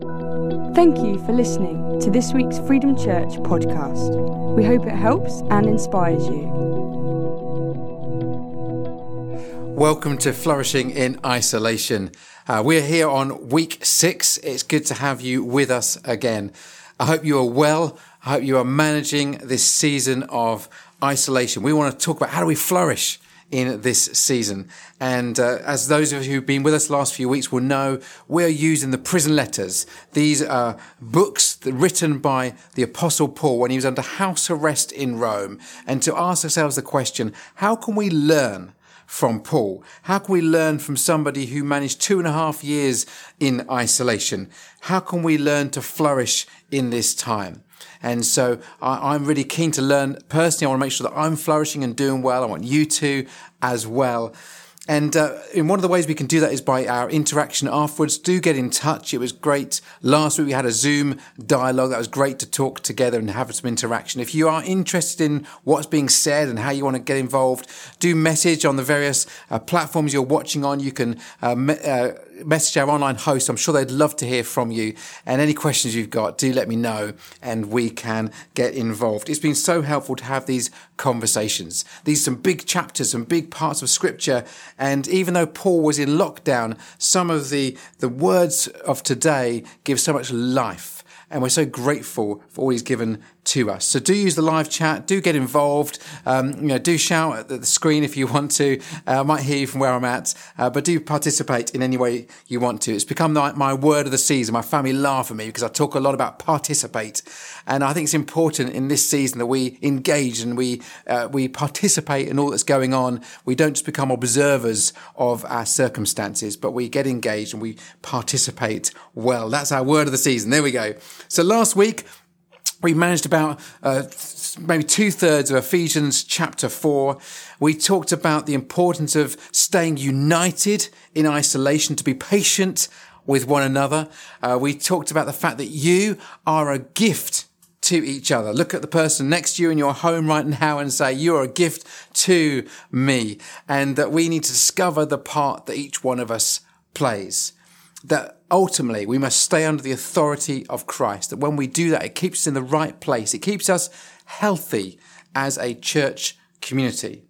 Thank you for listening to this week's Freedom Church podcast. We hope it helps and inspires you. Welcome to Flourishing in Isolation. Uh, we're here on week six. It's good to have you with us again. I hope you are well. I hope you are managing this season of isolation. We want to talk about how do we flourish in this season. And uh, as those of you who've been with us last few weeks will know, we're using the prison letters. These are books written by the Apostle Paul when he was under house arrest in Rome. And to ask ourselves the question, how can we learn from Paul? How can we learn from somebody who managed two and a half years in isolation? How can we learn to flourish in this time? And so I, am really keen to learn personally. I want to make sure that I'm flourishing and doing well. I want you to as well. And uh, in one of the ways we can do that is by our interaction afterwards. Do get in touch. It was great. Last week we had a Zoom dialogue. That was great to talk together and have some interaction. If you are interested in what's being said and how you want to get involved, do message on the various uh, platforms you're watching on. You can uh, uh, message our online host. I'm sure they'd love to hear from you. And any questions you've got, do let me know and we can get involved. It's been so helpful to have these conversations. These some big chapters, some big parts of scripture. And even though Paul was in lockdown, some of the, the words of today give so much life. And we're so grateful for all he's given to us. So do use the live chat. Do get involved. Um, you know, do shout at the screen if you want to. Uh, I might hear you from where I'm at, uh, but do participate in any way you want to. It's become my, my word of the season. My family laugh at me because I talk a lot about participate, and I think it's important in this season that we engage and we uh, we participate in all that's going on. We don't just become observers of our circumstances, but we get engaged and we participate well. That's our word of the season. There we go. So last week we managed about uh, maybe two thirds of Ephesians chapter four. We talked about the importance of staying united in isolation, to be patient with one another. Uh, we talked about the fact that you are a gift to each other. Look at the person next to you in your home right now and say, you are a gift to me. And that we need to discover the part that each one of us plays. That ultimately we must stay under the authority of Christ. That when we do that, it keeps us in the right place. It keeps us healthy as a church community.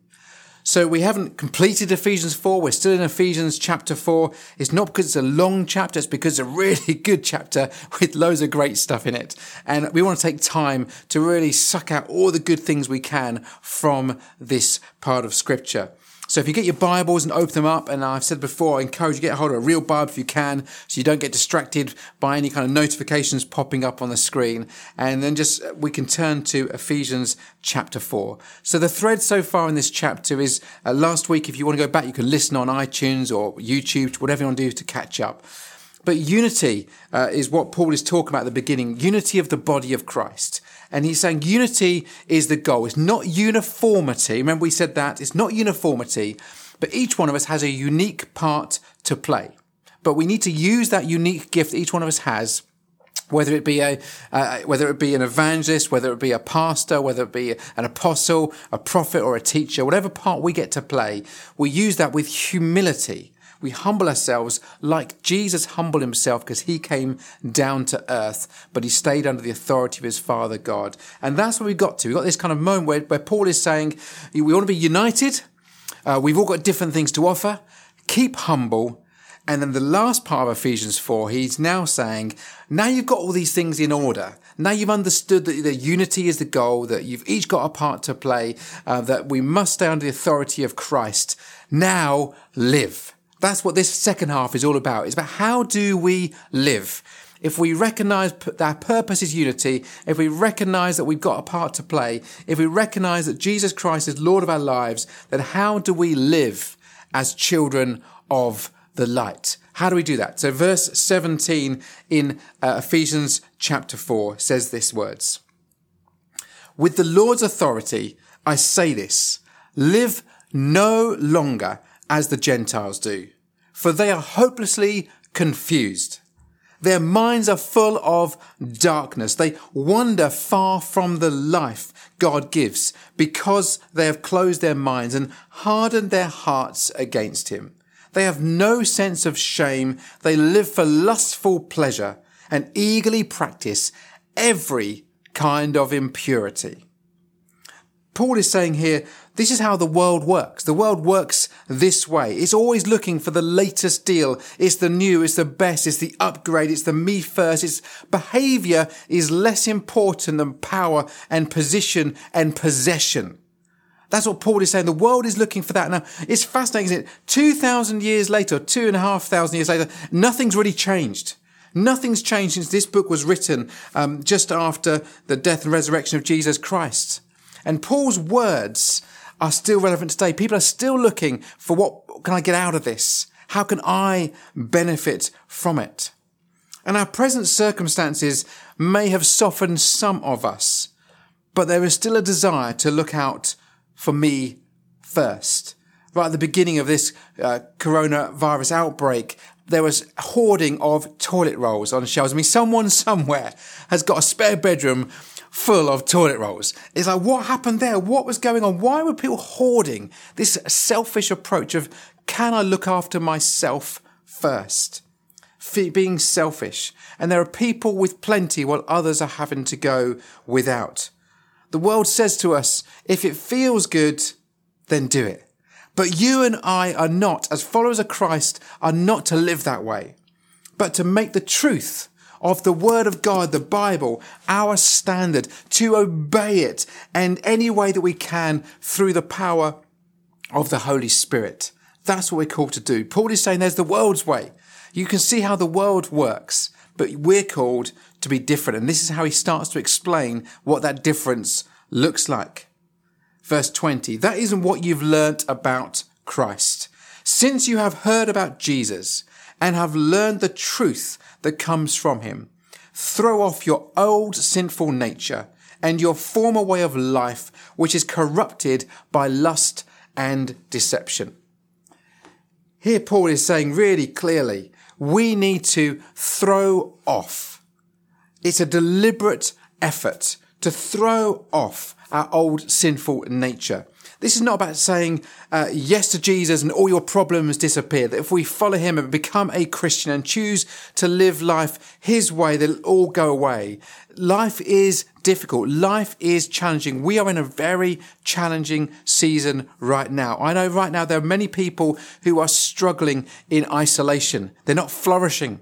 So we haven't completed Ephesians 4. We're still in Ephesians chapter 4. It's not because it's a long chapter. It's because it's a really good chapter with loads of great stuff in it. And we want to take time to really suck out all the good things we can from this part of scripture. So if you get your Bibles and open them up, and I've said before, I encourage you to get hold of a real Bible if you can, so you don't get distracted by any kind of notifications popping up on the screen. And then just, uh, we can turn to Ephesians chapter 4. So the thread so far in this chapter is uh, last week, if you want to go back, you can listen on iTunes or YouTube, whatever you want to do to catch up. But unity uh, is what Paul is talking about at the beginning unity of the body of Christ. And he's saying unity is the goal. It's not uniformity. Remember, we said that. It's not uniformity, but each one of us has a unique part to play. But we need to use that unique gift each one of us has whether it be a uh, whether it be an evangelist, whether it be a pastor, whether it be an apostle, a prophet, or a teacher, whatever part we get to play, we use that with humility we humble ourselves like Jesus humbled himself because he came down to earth, but he stayed under the authority of his Father God. And that's where we got to. We got this kind of moment where, where Paul is saying, we want to be united. Uh, we've all got different things to offer. Keep humble. And then the last part of Ephesians 4, he's now saying, now you've got all these things in order. Now you've understood that the unity is the goal, that you've each got a part to play, uh, that we must stay under the authority of Christ. Now live. That's what this second half is all about. It's about how do we live? If we recognize that our purpose is unity, if we recognize that we've got a part to play, if we recognize that Jesus Christ is Lord of our lives, then how do we live as children of the light? How do we do that? So verse 17 in uh, Ephesians chapter 4 says this words. With the Lord's authority, I say this, live no longer as the Gentiles do, for they are hopelessly confused. Their minds are full of darkness. They wander far from the life God gives because they have closed their minds and hardened their hearts against Him. They have no sense of shame. They live for lustful pleasure and eagerly practice every kind of impurity. Paul is saying here, this is how the world works. The world works this way. It's always looking for the latest deal. It's the new, it's the best, it's the upgrade, it's the me first. Its behavior is less important than power and position and possession. That's what Paul is saying. The world is looking for that. Now, it's fascinating, isn't it? 2,000 years later, two and a half thousand years later, nothing's really changed. Nothing's changed since this book was written um, just after the death and resurrection of Jesus Christ. And Paul's words are still relevant today. People are still looking for what can I get out of this? How can I benefit from it? And our present circumstances may have softened some of us, but there is still a desire to look out for me first. Right at the beginning of this uh, coronavirus outbreak, there was hoarding of toilet rolls on shelves. I mean, someone somewhere has got a spare bedroom full of toilet rolls. It's like, what happened there? What was going on? Why were people hoarding this selfish approach of, can I look after myself first? Being selfish. And there are people with plenty while others are having to go without. The world says to us, if it feels good, then do it. But you and I are not, as followers of Christ, are not to live that way, but to make the truth of the Word of God, the Bible, our standard, to obey it and any way that we can through the power of the Holy Spirit. That's what we're called to do. Paul is saying there's the world's way. You can see how the world works, but we're called to be different. And this is how he starts to explain what that difference looks like. Verse 20, that isn't what you've learnt about Christ. Since you have heard about Jesus and have learned the truth that comes from him. Throw off your old sinful nature and your former way of life, which is corrupted by lust and deception. Here, Paul is saying really clearly, we need to throw off. It's a deliberate effort to throw off our old sinful nature. This is not about saying uh, yes to Jesus and all your problems disappear. That if we follow him and become a Christian and choose to live life his way, they'll all go away. Life is difficult. Life is challenging. We are in a very challenging season right now. I know right now there are many people who are struggling in isolation. They're not flourishing.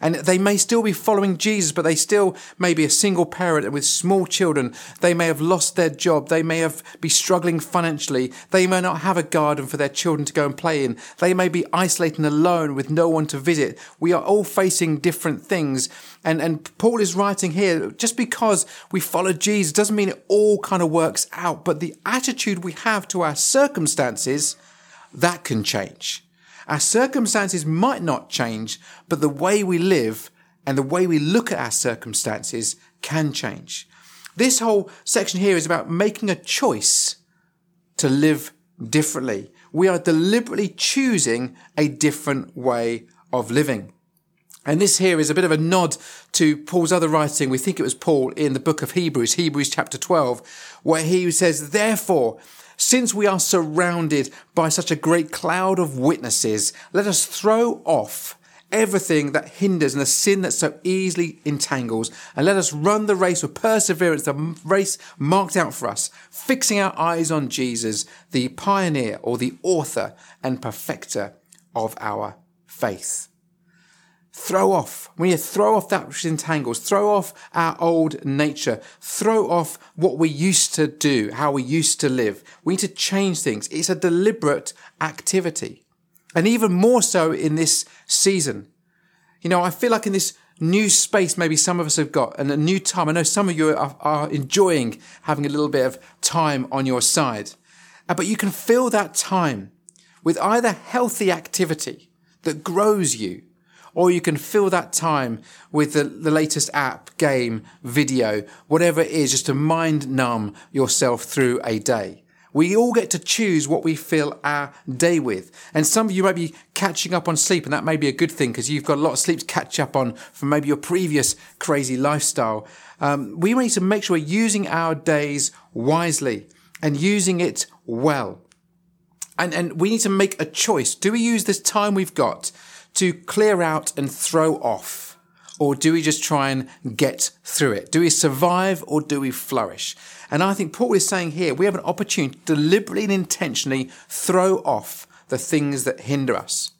And they may still be following Jesus, but they still may be a single parent with small children. They may have lost their job. They may have be struggling financially. They may not have a garden for their children to go and play in. They may be isolated and alone with no one to visit. We are all facing different things. And, and Paul is writing here, just because we follow Jesus doesn't mean it all kind of works out, but the attitude we have to our circumstances, that can change. Our circumstances might not change, but the way we live and the way we look at our circumstances can change. This whole section here is about making a choice to live differently. We are deliberately choosing a different way of living. And this here is a bit of a nod to Paul's other writing. We think it was Paul in the book of Hebrews, Hebrews chapter 12, where he says, Therefore, since we are surrounded by such a great cloud of witnesses, let us throw off everything that hinders and the sin that so easily entangles, and let us run the race with perseverance, the race marked out for us, fixing our eyes on Jesus, the pioneer or the author and perfecter of our faith. Throw off. We need to throw off that which entangles, throw off our old nature, throw off what we used to do, how we used to live. We need to change things. It's a deliberate activity. And even more so in this season. You know, I feel like in this new space maybe some of us have got and a new time. I know some of you are, are enjoying having a little bit of time on your side. Uh, but you can fill that time with either healthy activity that grows you or you can fill that time with the, the latest app, game, video, whatever it is, just to mind numb yourself through a day. We all get to choose what we fill our day with. And some of you might be catching up on sleep, and that may be a good thing because you've got a lot of sleep to catch up on from maybe your previous crazy lifestyle. Um, we need to make sure we're using our days wisely and using it well. And, and we need to make a choice. Do we use this time we've got to clear out and throw off? or do we just try and get through it? Do we survive or do we flourish? And I think Paul is saying here we have an opportunity to deliberately and intentionally throw off the things that hinder us.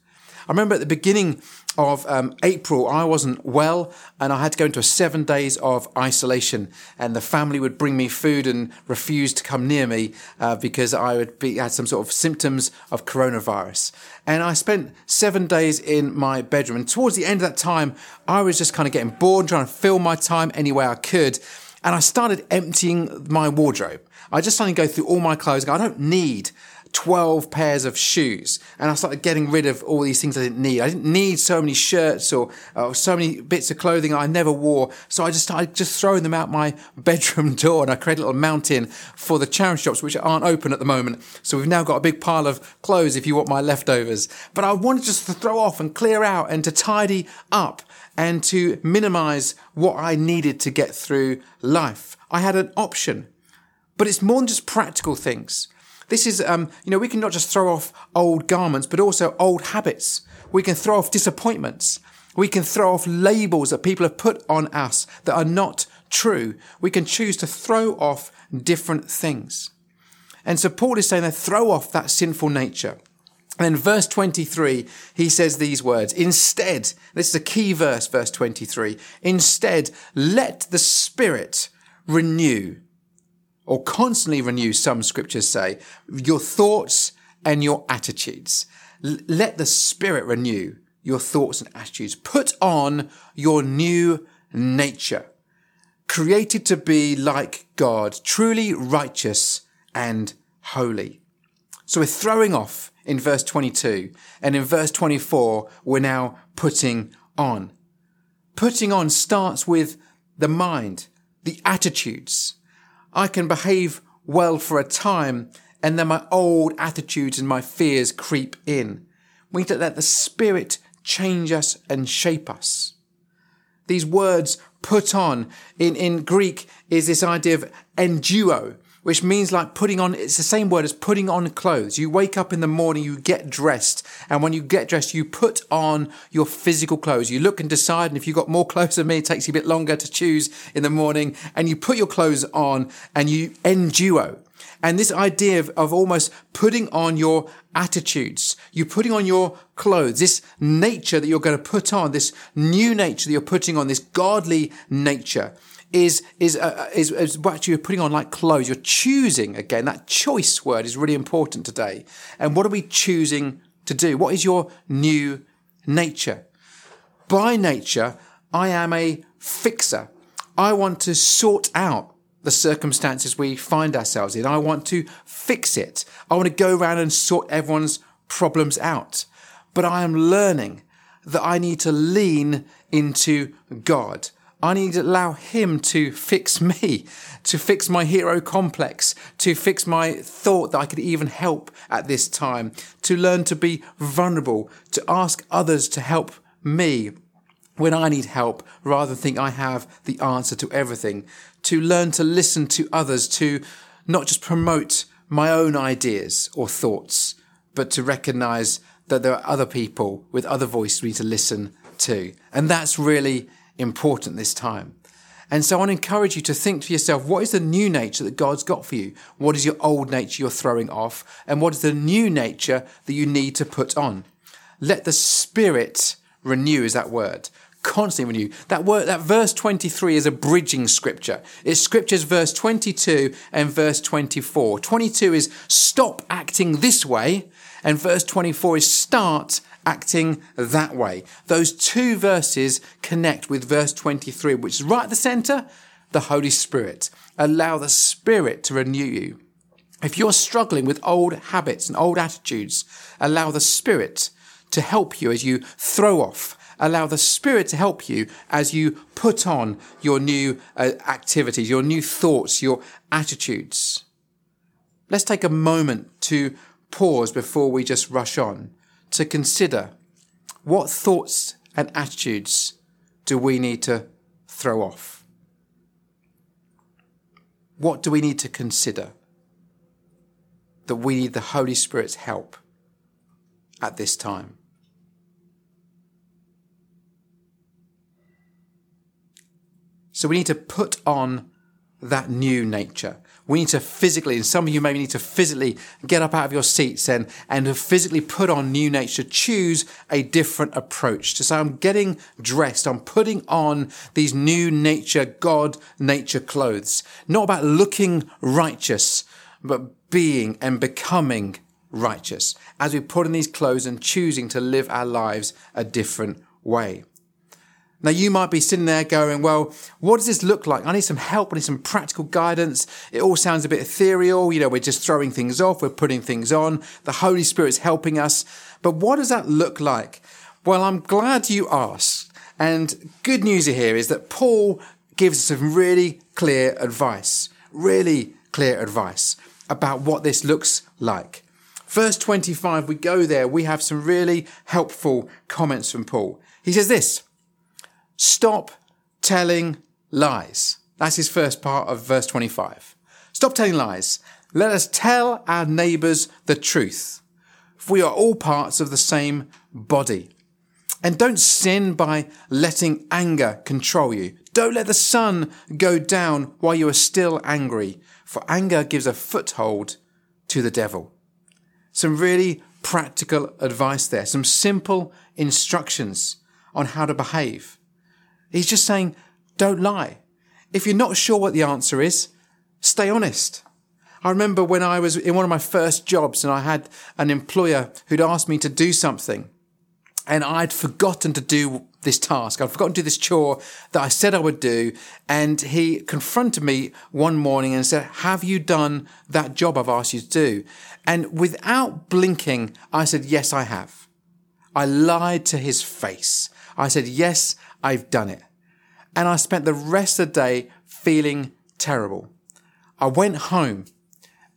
I remember at the beginning of um, April, I wasn't well and I had to go into a seven days of isolation. And the family would bring me food and refuse to come near me uh, because I would be, had some sort of symptoms of coronavirus. And I spent seven days in my bedroom. And towards the end of that time, I was just kind of getting bored, trying to fill my time any way I could. And I started emptying my wardrobe. I just started to go through all my clothes. I don't need 12 pairs of shoes and I started getting rid of all these things I didn't need. I didn't need so many shirts or, or so many bits of clothing I never wore. So I just started just throwing them out my bedroom door and I created a little mountain for the charity shops, which aren't open at the moment. So we've now got a big pile of clothes if you want my leftovers. But I wanted just to throw off and clear out and to tidy up and to minimize what I needed to get through life. I had an option, but it's more than just practical things. This is, um, you know, we can not just throw off old garments, but also old habits. We can throw off disappointments. We can throw off labels that people have put on us that are not true. We can choose to throw off different things. And so Paul is saying that throw off that sinful nature. And in verse 23, he says these words, instead, this is a key verse, verse 23, instead, let the Spirit renew or constantly renew, some scriptures say, your thoughts and your attitudes. L- let the Spirit renew your thoughts and attitudes. Put on your new nature, created to be like God, truly righteous and holy. So we're throwing off in verse 22, and in verse 24, we're now putting on. Putting on starts with the mind, the attitudes, I can behave well for a time and then my old attitudes and my fears creep in. We need to let the Spirit change us and shape us. These words put on in, in Greek is this idea of enduo, which means like putting on, it's the same word as putting on clothes. You wake up in the morning, you get dressed, and when you get dressed, you put on your physical clothes. You look and decide, and if you've got more clothes than me, it takes you a bit longer to choose in the morning, and you put your clothes on and you enduo. And this idea of, of almost putting on your attitudes, you're putting on your clothes, this nature that you're going to put on, this new nature that you're putting on, this godly nature is is uh, is, is what you're putting on like clothes. You're choosing again. That choice word is really important today. And what are we choosing to do? What is your new nature? By nature, I am a fixer. I want to sort out the circumstances we find ourselves in. I want to fix it. I want to go around and sort everyone's problems out. But I am learning that I need to lean into God. I need to allow him to fix me, to fix my hero complex, to fix my thought that I could even help at this time, to learn to be vulnerable, to ask others to help me when I need help rather than think I have the answer to everything, to learn to listen to others, to not just promote my own ideas or thoughts, but to recognize that there are other people with other voices we need to listen to. And that's really important this time. And so I encourage you to think to yourself, what is the new nature that God's got for you? What is your old nature you're throwing off? And what is the new nature that you need to put on? Let the Spirit renew is that word. Constantly renew. That word, that verse 23 is a bridging scripture. It's scriptures verse 22 and verse 24. 22 is stop acting this way. And verse 24 is start acting that way. Those two verses connect with verse 23, which is right at the center, the Holy Spirit. Allow the Spirit to renew you. If you're struggling with old habits and old attitudes, allow the Spirit to help you as you throw off. Allow the Spirit to help you as you put on your new uh, activities, your new thoughts, your attitudes. Let's take a moment to pause before we just rush on to consider what thoughts and attitudes do we need to throw off? What do we need to consider that we need the Holy Spirit's help at this time? So we need to put on that new nature. We need to physically, and some of you maybe need to physically get up out of your seats and, and physically put on new nature, choose a different approach. To say, I'm getting dressed, I'm putting on these new nature, God nature clothes. Not about looking righteous, but being and becoming righteous as we put on these clothes and choosing to live our lives a different way. Now you might be sitting there going, well, what does this look like? I need some help. I need some practical guidance. It all sounds a bit ethereal. You know, we're just throwing things off. We're putting things on. The Holy Spirit's helping us. But what does that look like? Well, I'm glad you asked. And good news here is that Paul gives us some really clear advice, really clear advice about what this looks like. Verse 25, we go there. We have some really helpful comments from Paul. He says this, Stop telling lies. That's his first part of verse 25. Stop telling lies. Let us tell our neighbours the truth. For we are all parts of the same body. And don't sin by letting anger control you. Don't let the sun go down while you are still angry, for anger gives a foothold to the devil. Some really practical advice there, some simple instructions on how to behave. He's just saying, don't lie. If you're not sure what the answer is, stay honest. I remember when I was in one of my first jobs and I had an employer who'd asked me to do something and I'd forgotten to do this task. I'd forgotten to do this chore that I said I would do. And he confronted me one morning and said, have you done that job I've asked you to do? And without blinking, I said, yes, I have. I lied to his face. I said, yes, I've done it. And I spent the rest of the day feeling terrible. I went home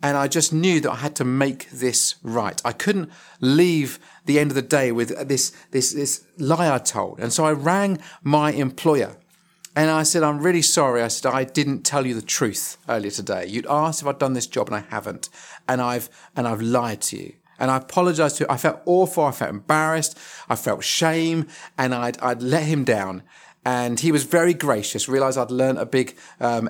and I just knew that I had to make this right. I couldn't leave the end of the day with this, this, this lie I told. And so I rang my employer and I said, I'm really sorry. I said, I didn't tell you the truth earlier today. You'd asked if I'd done this job and I haven't. And I've, and I've lied to you. And I apologized to him. I felt awful. I felt embarrassed. I felt shame and I'd, I'd let him down. And he was very gracious, realized I'd learned a big um,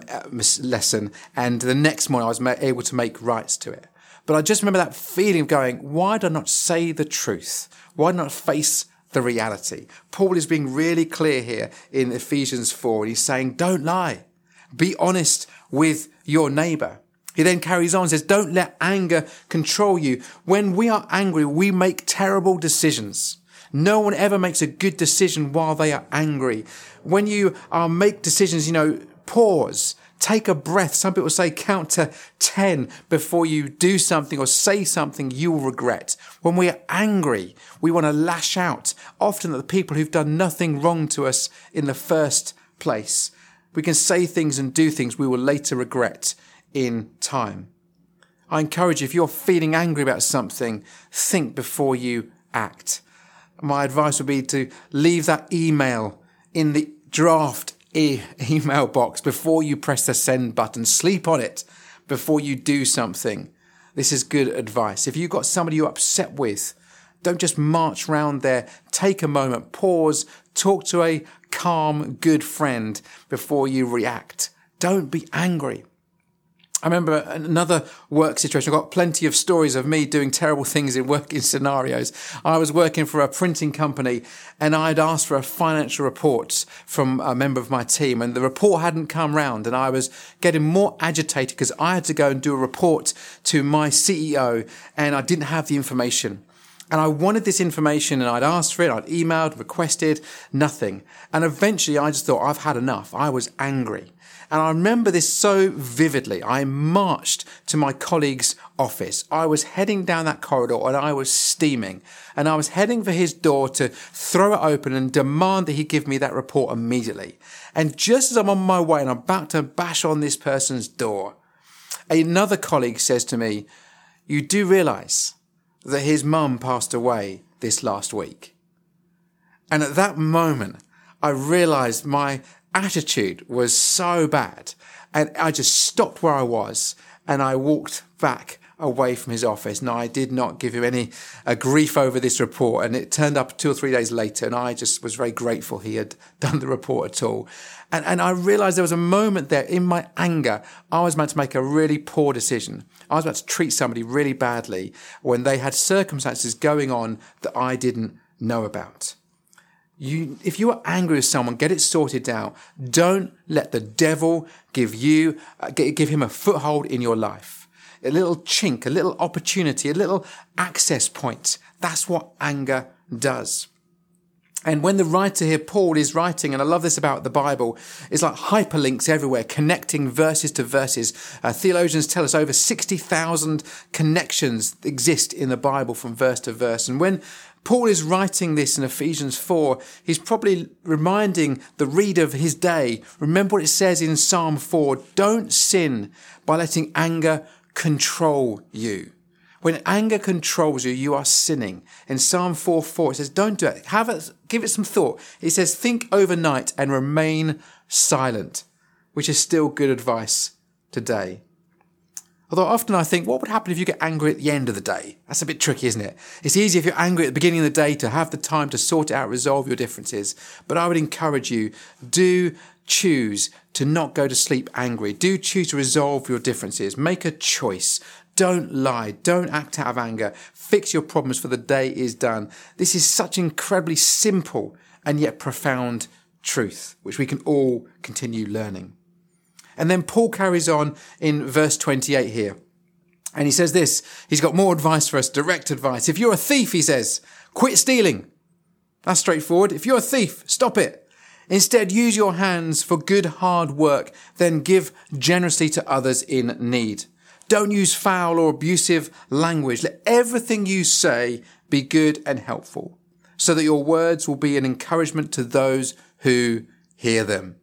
lesson. And the next morning I was able to make rights to it. But I just remember that feeling of going, why did I not say the truth? Why not face the reality? Paul is being really clear here in Ephesians 4. And he's saying, don't lie. Be honest with your neighbor. He then carries on and says, don't let anger control you. When we are angry, we make terrible decisions. No one ever makes a good decision while they are angry. When you uh, make decisions, you know, pause, take a breath. Some people say count to 10 before you do something or say something you will regret. When we are angry, we want to lash out, often at the people who've done nothing wrong to us in the first place. We can say things and do things we will later regret in time. I encourage you, if you're feeling angry about something, think before you act. My advice would be to leave that email in the draft e- email box before you press the send button. Sleep on it before you do something. This is good advice. If you've got somebody you're upset with, don't just march round there. Take a moment, pause, talk to a calm, good friend before you react. Don't be angry. I remember another work situation. I've got plenty of stories of me doing terrible things in working scenarios. I was working for a printing company and I'd asked for a financial report from a member of my team and the report hadn't come round and I was getting more agitated because I had to go and do a report to my CEO and I didn't have the information. And I wanted this information and I'd asked for it, I'd emailed, requested, nothing. And eventually I just thought, I've had enough. I was angry. And I remember this so vividly. I marched to my colleague's office. I was heading down that corridor and I was steaming. And I was heading for his door to throw it open and demand that he give me that report immediately. And just as I'm on my way and I'm about to bash on this person's door, another colleague says to me, You do realize that his mum passed away this last week. And at that moment, I realized my attitude was so bad. And I just stopped where I was and I walked back away from his office. And I did not give him any uh, grief over this report. And it turned up two or three days later. And I just was very grateful he had done the report at all. And, and I realized there was a moment there in my anger. I was about to make a really poor decision. I was about to treat somebody really badly when they had circumstances going on that I didn't know about. You, if you are angry with someone, get it sorted out. Don't let the devil give you, uh, give him a foothold in your life. A little chink, a little opportunity, a little access point. That's what anger does. And when the writer here, Paul, is writing, and I love this about the Bible, it's like hyperlinks everywhere, connecting verses to verses. Uh, theologians tell us over 60,000 connections exist in the Bible from verse to verse. And when Paul is writing this in Ephesians 4. He's probably reminding the reader of his day. Remember what it says in Psalm 4 don't sin by letting anger control you. When anger controls you, you are sinning. In Psalm 4 4, it says, Don't do it. Have it, give it some thought. It says, Think overnight and remain silent, which is still good advice today. Although often I think, what would happen if you get angry at the end of the day? That's a bit tricky, isn't it? It's easy if you're angry at the beginning of the day to have the time to sort it out, resolve your differences. But I would encourage you, do choose to not go to sleep angry. Do choose to resolve your differences. Make a choice. Don't lie. Don't act out of anger. Fix your problems for the day is done. This is such incredibly simple and yet profound truth, which we can all continue learning. And then Paul carries on in verse 28 here. And he says this He's got more advice for us, direct advice. If you're a thief, he says, quit stealing. That's straightforward. If you're a thief, stop it. Instead, use your hands for good hard work, then give generously to others in need. Don't use foul or abusive language. Let everything you say be good and helpful, so that your words will be an encouragement to those who hear them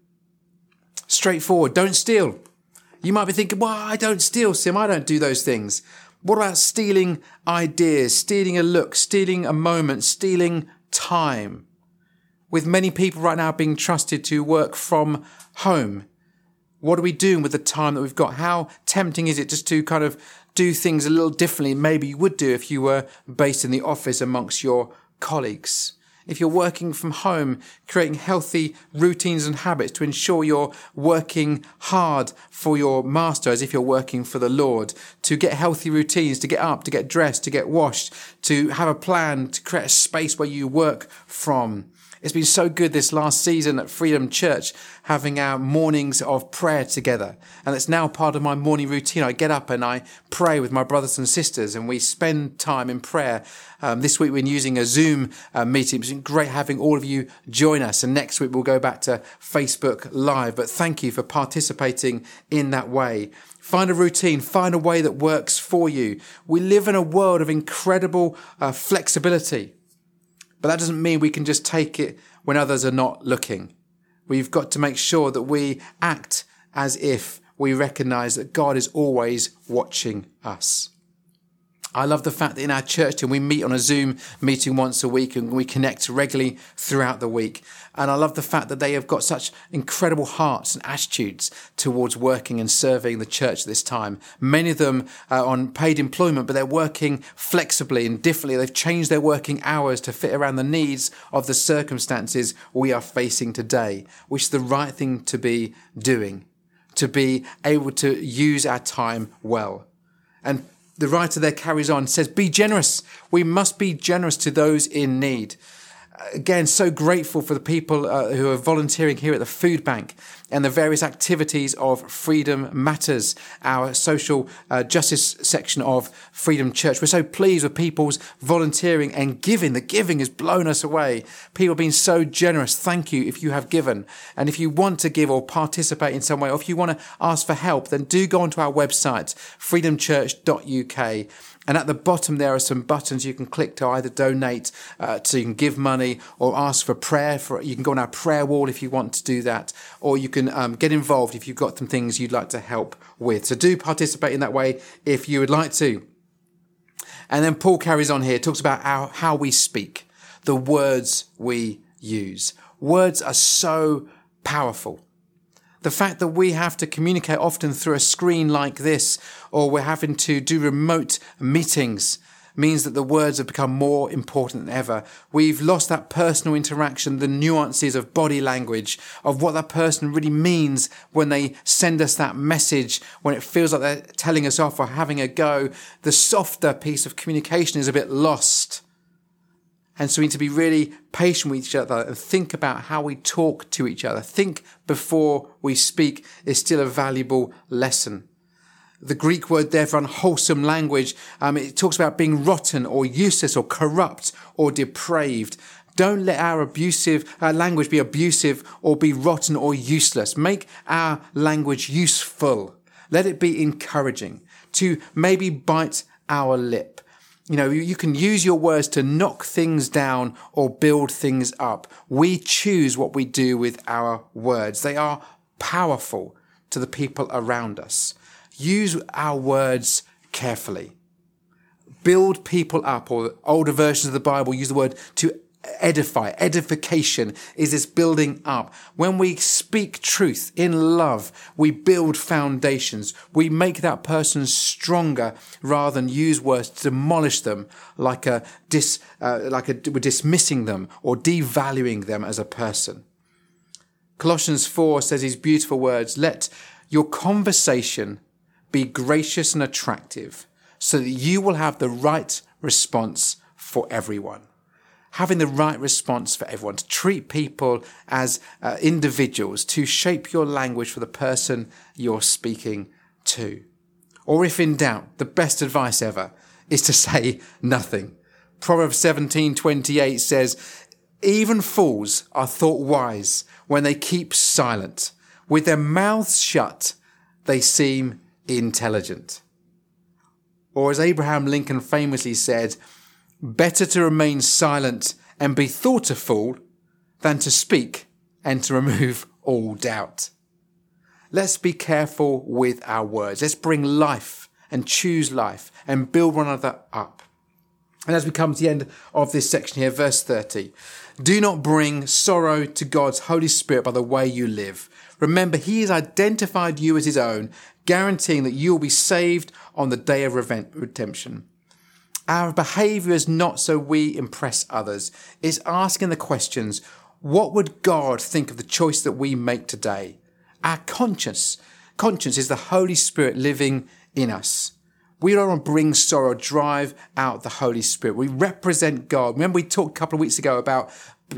straightforward. Don't steal. You might be thinking, well, I don't steal, Sim. I don't do those things. What about stealing ideas, stealing a look, stealing a moment, stealing time? With many people right now being trusted to work from home, what are we doing with the time that we've got? How tempting is it just to kind of do things a little differently? Maybe you would do if you were based in the office amongst your colleagues if you're working from home, creating healthy routines and habits to ensure you're working hard for your master as if you're working for the Lord, to get healthy routines, to get up, to get dressed, to get washed, to have a plan, to create a space where you work from. It's been so good this last season at Freedom Church having our mornings of prayer together. And it's now part of my morning routine. I get up and I pray with my brothers and sisters and we spend time in prayer. Um, this week we're using a Zoom uh, meeting. It's been great having all of you join us. And next week we'll go back to Facebook Live. But thank you for participating in that way. Find a routine, find a way that works for you. We live in a world of incredible uh, flexibility. But that doesn't mean we can just take it when others are not looking. We've got to make sure that we act as if we recognize that God is always watching us. I love the fact that in our church team, we meet on a Zoom meeting once a week and we connect regularly throughout the week. And I love the fact that they have got such incredible hearts and attitudes towards working and serving the church this time. Many of them are on paid employment, but they're working flexibly and differently. They've changed their working hours to fit around the needs of the circumstances we are facing today, which is the right thing to be doing, to be able to use our time well. And the writer there carries on, says, Be generous. We must be generous to those in need again, so grateful for the people uh, who are volunteering here at the food bank and the various activities of Freedom Matters, our social uh, justice section of Freedom Church. We're so pleased with people's volunteering and giving. The giving has blown us away. People have been so generous. Thank you if you have given. And if you want to give or participate in some way, or if you want to ask for help, then do go onto our website, freedomchurch.uk and at the bottom, there are some buttons you can click to either donate, uh, so you can give money or ask for prayer. For you can go on our prayer wall if you want to do that, or you can um, get involved if you've got some things you'd like to help with. So do participate in that way if you would like to. And then Paul carries on here, talks about how we speak, the words we use. Words are so powerful. The fact that we have to communicate often through a screen like this, or we're having to do remote meetings, means that the words have become more important than ever. We've lost that personal interaction, the nuances of body language, of what that person really means when they send us that message, when it feels like they're telling us off or having a go. The softer piece of communication is a bit lost. And so we need to be really patient with each other and think about how we talk to each other. Think before we speak is still a valuable lesson. The Greek word there for unwholesome language, um, it talks about being rotten or useless or corrupt or depraved. Don't let our abusive our language be abusive or be rotten or useless. Make our language useful. Let it be encouraging to maybe bite our lip you know, you can use your words to knock things down or build things up. We choose what we do with our words. They are powerful to the people around us. Use our words carefully. Build people up, or older versions of the Bible use the word to edify. Edification is this building up. When we speak truth in love, we build foundations. We make that person stronger rather than use words to demolish them like a dis, uh, like a, we're dismissing them or devaluing them as a person. Colossians 4 says these beautiful words, let your conversation be gracious and attractive so that you will have the right response for everyone having the right response for everyone, to treat people as uh, individuals, to shape your language for the person you're speaking to. Or if in doubt, the best advice ever is to say nothing. Proverbs 17:28 says, "Even fools are thought wise when they keep silent. With their mouths shut, they seem intelligent." Or as Abraham Lincoln famously said, Better to remain silent and be thought a fool than to speak and to remove all doubt. Let's be careful with our words. Let's bring life and choose life and build one another up. And as we come to the end of this section here, verse 30, do not bring sorrow to God's Holy Spirit by the way you live. Remember, He has identified you as His own, guaranteeing that you will be saved on the day of redemption. Our behavior is not so we impress others. It's asking the questions, what would God think of the choice that we make today? Our conscience, conscience is the Holy Spirit living in us. We don't want to bring sorrow, drive out the Holy Spirit. We represent God. Remember, we talked a couple of weeks ago about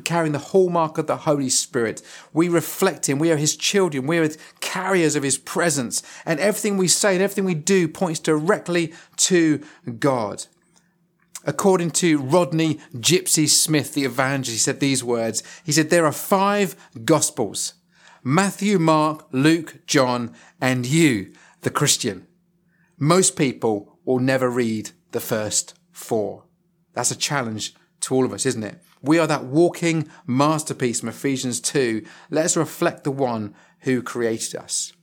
carrying the hallmark of the Holy Spirit. We reflect Him. We are His children. We are carriers of His presence. And everything we say and everything we do points directly to God. According to Rodney Gypsy Smith, the evangelist, he said these words. He said, There are five gospels Matthew, Mark, Luke, John, and you, the Christian. Most people will never read the first four. That's a challenge to all of us, isn't it? We are that walking masterpiece from Ephesians 2. Let us reflect the one who created us.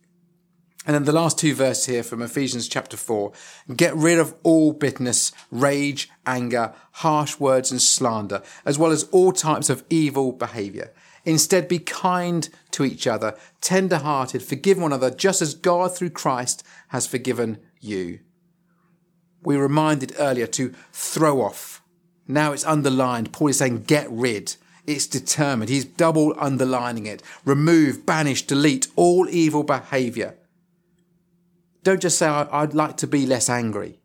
And then the last two verses here from Ephesians chapter 4 get rid of all bitterness, rage, anger, harsh words, and slander, as well as all types of evil behavior. Instead, be kind to each other, tender hearted, forgive one another, just as God through Christ has forgiven you. We were reminded earlier to throw off. Now it's underlined. Paul is saying, get rid. It's determined. He's double underlining it. Remove, banish, delete all evil behavior. Don't just say, I'd like to be less angry.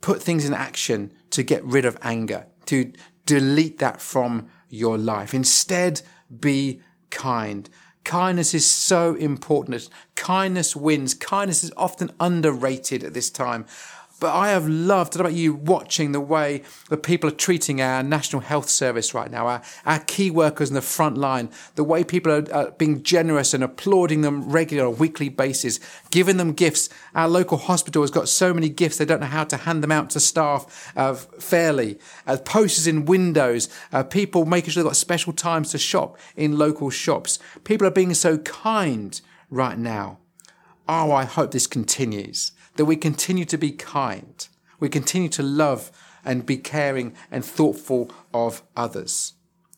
Put things in action to get rid of anger, to delete that from your life. Instead, be kind. Kindness is so important. Kindness wins. Kindness is often underrated at this time. But I have loved, I about you, watching the way that people are treating our National Health Service right now, our, our key workers in the front line, the way people are, are being generous and applauding them regularly on a weekly basis, giving them gifts. Our local hospital has got so many gifts, they don't know how to hand them out to staff uh, fairly. Uh, posters in windows, uh, people making sure they've got special times to shop in local shops. People are being so kind right now. Oh, I hope this continues that we continue to be kind, we continue to love and be caring and thoughtful of others.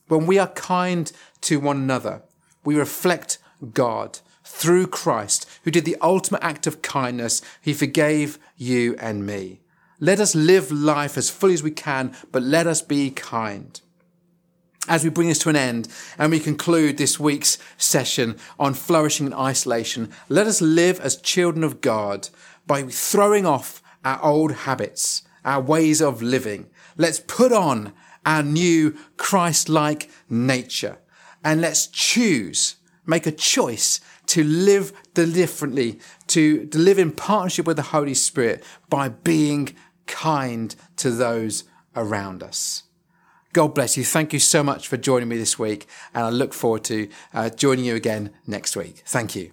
When we are kind to one another, we reflect God, through Christ, who did the ultimate act of kindness. He forgave you and me. Let us live life as fully as we can, but let us be kind. As we bring this to an end and we conclude this week's session on flourishing in isolation, let us live as children of God by throwing off our old habits, our ways of living. Let's put on our new Christ-like nature and let's choose, make a choice to live differently, to, to live in partnership with the Holy Spirit by being kind to those around us. God bless you. Thank you so much for joining me this week, and I look forward to uh, joining you again next week. Thank you.